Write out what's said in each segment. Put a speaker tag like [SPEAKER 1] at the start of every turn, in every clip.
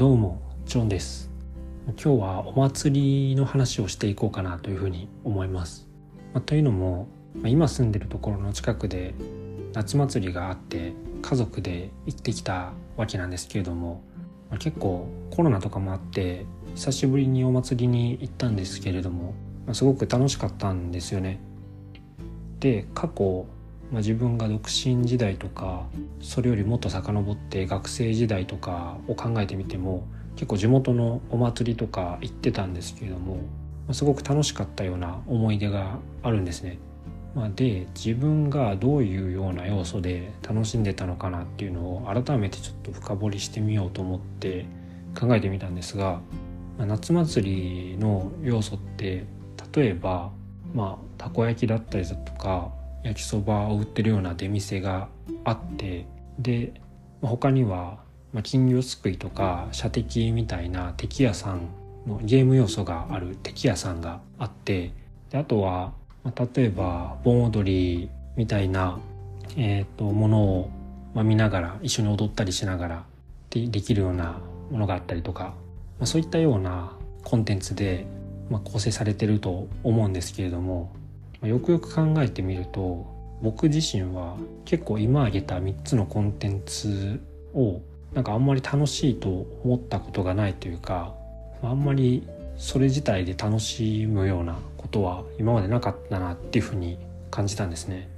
[SPEAKER 1] どうもジョンです。今日はお祭りの話をしていこうかなというふうに思います、まあ、というのも、ま、今住んでるところの近くで夏祭りがあって家族で行ってきたわけなんですけれども、まあ、結構コロナとかもあって久しぶりにお祭りに行ったんですけれども、ま、すごく楽しかったんですよね。で過去まあ、自分が独身時代とかそれよりもっと遡って学生時代とかを考えてみても結構地元のお祭りとか行ってたんですけれども、まあ、すごく楽しかったような思い出があるんですね。まあ、で自分がどういうような要素で楽しんでたのかなっていうのを改めてちょっと深掘りしてみようと思って考えてみたんですが、まあ、夏祭りの要素って例えばまあたこ焼きだったりだとか焼きそばを売ってるような出店があってで他には金魚すくいとか射的みたいな敵屋さんのゲーム要素がある敵屋さんがあってであとは例えば盆踊りみたいな、えーと、ものを、ま見ながら一緒に踊ったりしながらでできるようなものがあったりとか、まあ、そういったようなコンテンツで、まあ、構成されてると思うんですけれどもよくよく考えてみると僕自身は結構今挙げた3つのコンテンツをなんかあんまり楽しいと思ったことがないというかあんまりそれ自体で楽しむようなことは今までなかったなっていうふうに感じたんですね。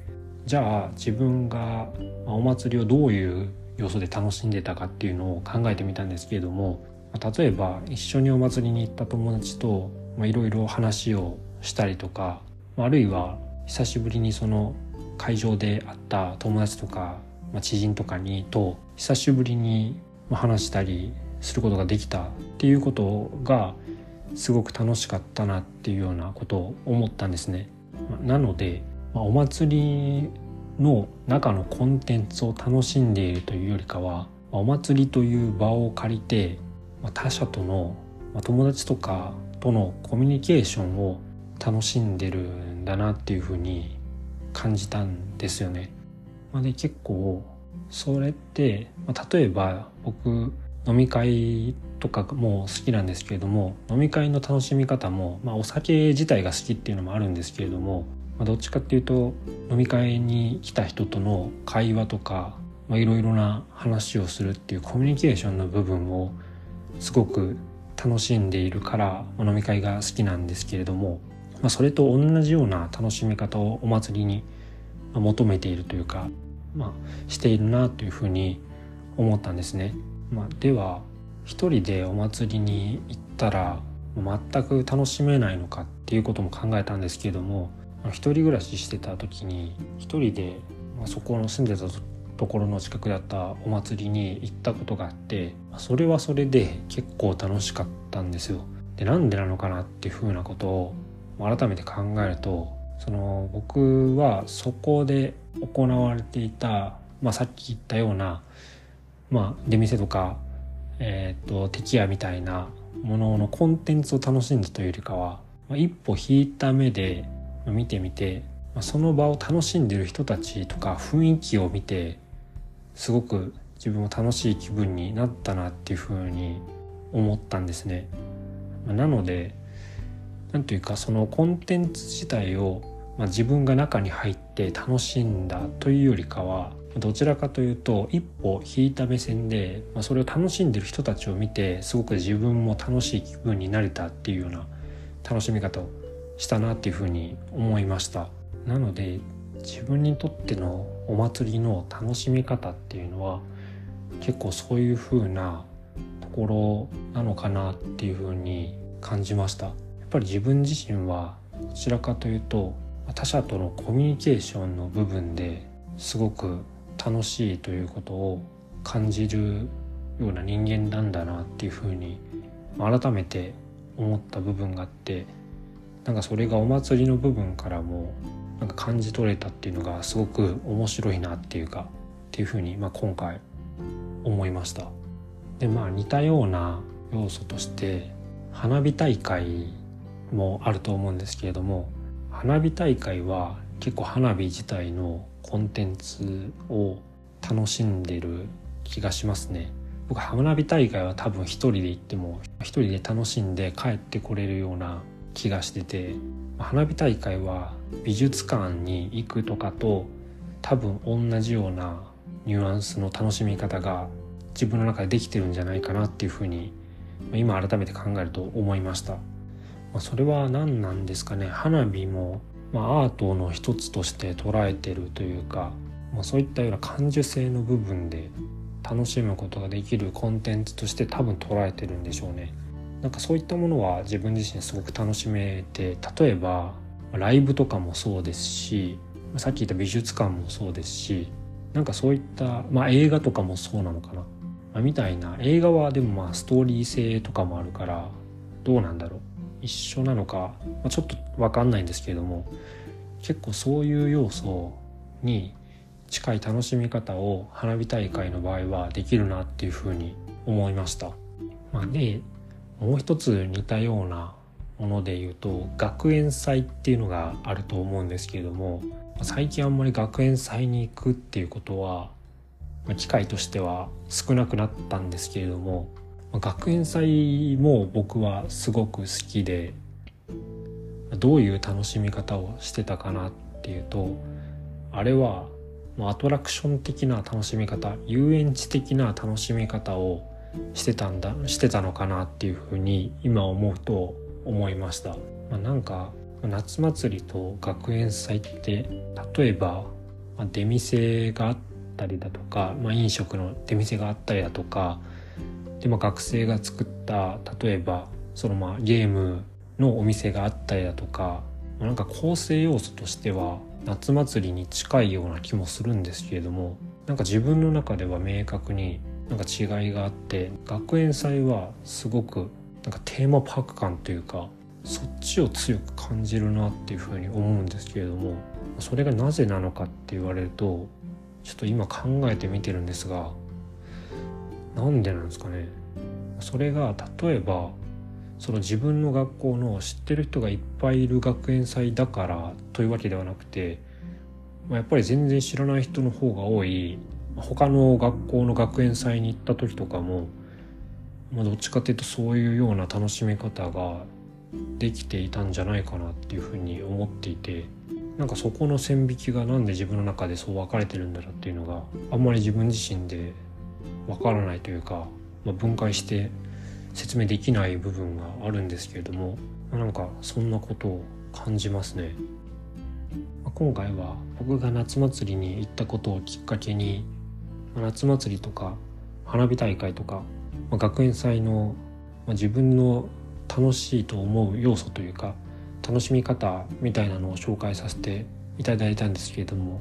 [SPEAKER 1] じゃあ自分がお祭りをどういう要素で楽しんでたかっていうのを考えてみたんですけれども例えば一緒にお祭りに行った友達といろいろ話をしたりとかあるいは久しぶりにその会場で会った友達とか、まあ、知人とかにと久しぶりに話したりすることができたっていうことがすごく楽しかったなっていうようなことを思ったんですね。なので、お祭りの中のコンテンツを楽しんでいるというよりかはお祭りという場を借りて他者との友達とかとのコミュニケーションを楽しんでるんだなっていうふうに感じたんですよね。まあ、で結構それって、まあ、例えば僕飲み会とかも好きなんですけれども飲み会の楽しみ方も、まあ、お酒自体が好きっていうのもあるんですけれども、まあ、どっちかっていうと飲み会に来た人との会話とかいろいろな話をするっていうコミュニケーションの部分をすごく楽しんでいるから、ま、飲み会が好きなんですけれどもまあ、それと同じような楽しみ方をお祭りに求めているというか、まあ、しているなというふうに思ったんですね。まあ、では一人でお祭りに行ったら全く楽しめないのかっていうことも考えたんですけれども一人暮らししてた時に一人でそこの住んでたところの近くだったお祭りに行ったことがあってそれはそれで結構楽しかったんですよ。でなんでなのかなっていうふうなことを改めて考えるとその僕はそこで行われていた、まあ、さっき言ったような、まあ、出店とか、えーと、敵屋みたいなもののコンテンツを楽しんだというよりかは、まあ、一歩引いた目で見てみて、まあ、その場を楽しんでる人たちとか雰囲気を見てすごく自分も楽しい気分になったなっていうふうに思ったんですね。なので何というかそのコンテンツ自体を、まあ、自分が中に入って楽しんだというよりかはどちらかというと一歩引いた目線で、まあ、それを楽しんでる人たちを見てすごく自分も楽しい気分になれたっていうような楽しみ方をしたなっていうふうに思いました。なので自分にとってのお祭りの楽しみ方っていうのは結構そういう風なところなのかなっていう風に感じました。ぱり自分自身はどちらかというと他者とのコミュニケーションの部分ですごく楽しいということを感じるような人間なんだなっていうふうに改めて思った部分があってなんかそれがお祭りの部分からもなんか感じ取れたっていうのがすごく面白いなっていうかっていうふうにまあ今回思いました。でまあ似たような要素として花火大会もあると思うんですけれども花火大会は結構花火自体のコンテンツを楽しんでる気がしますね僕花火大会は多分一人で行っても一人で楽しんで帰ってこれるような気がしてて花火大会は美術館に行くとかと多分同じようなニュアンスの楽しみ方が自分の中でできてるんじゃないかなっていうふうに今改めて考えると思いました。まあ、それは何なんですかね。花火も、まあ、アートの一つとして捉えてるというか、まあ、そういったような感受性の部分で楽しむことができるコンテンツとして多分捉えてるんでしょうね。なんかそういったものは自分自身すごく楽しめて例えばライブとかもそうですしさっき言った美術館もそうですしなんかそういった、まあ、映画とかもそうなのかな、まあ、みたいな。映画はでもまあストーリー性とかもあるからどうなんだろう。一緒なのか、まあ、ちょっと分かんないんですけれども結構そういう要素に近い楽しみ方を花火大会の場合はできるなっていうふうに思いました。まあ、でもう一つ似たようなもので言うと学園祭っていうのがあると思うんですけれども最近あんまり学園祭に行くっていうことは機会としては少なくなったんですけれども学園祭も僕はすごく好きでどういう楽しみ方をしてたかなっていうとあれはアトラクション的な楽しみ方遊園地的な楽しみ方をしてたんだしてたのかなっていうふうに今思うと思いました。まあ、なんか夏祭りと学園祭って例えば、出店があったりだとか、まあ、飲食の出店があったりだとかで、まあ、学生が作った例えばそのまあゲームのお店があったりだとか、なんか構成要素としては夏祭りに近いような気もするんですけれどもなんか自分の中では明確になんか違いがあって学園祭はすごくなんかテーマパーク感というかそっちを強く感じるなっていうふうに思うんですけれどもそれがなぜなのかって言われるとちょっと今考えてみてるんですがなんでなんですかね。それが例えばその自分の学校の知ってる人がいっぱいいる学園祭だからというわけではなくて、まあ、やっぱり全然知らない人の方が多い他の学校の学園祭に行った時とかも、まあ、どっちかっていうとそういうような楽しみ方ができていたんじゃないかなっていうふうに思っていてなんかそこの線引きが何で自分の中でそう分かれてるんだろうっていうのがあんまり自分自身でわからないというか、まあ、分解して説明できない部分があるんですけれども、まあ、なんかそんなことを感じますね。今回は僕が夏祭りに行ったことをきっかけに、ま、夏祭りとか花火大会とか、ま、学園祭の、ま、自分の楽しいと思う要素というか楽しみ方みたいなのを紹介させていただいたんですけれども、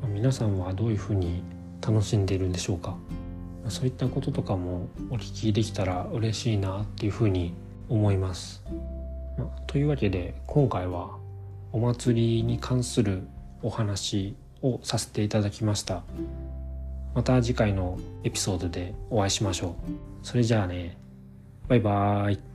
[SPEAKER 1] ま、皆さんはどういうふうに楽しんでいるんでしょうか？そういったこととかもお聞きできたら嬉しいなっていうふうに思います。というわけで今回はお祭りに関するお話をさせていただきました。また次回のエピソードでお会いしましょう。それじゃあね、バイバーイ。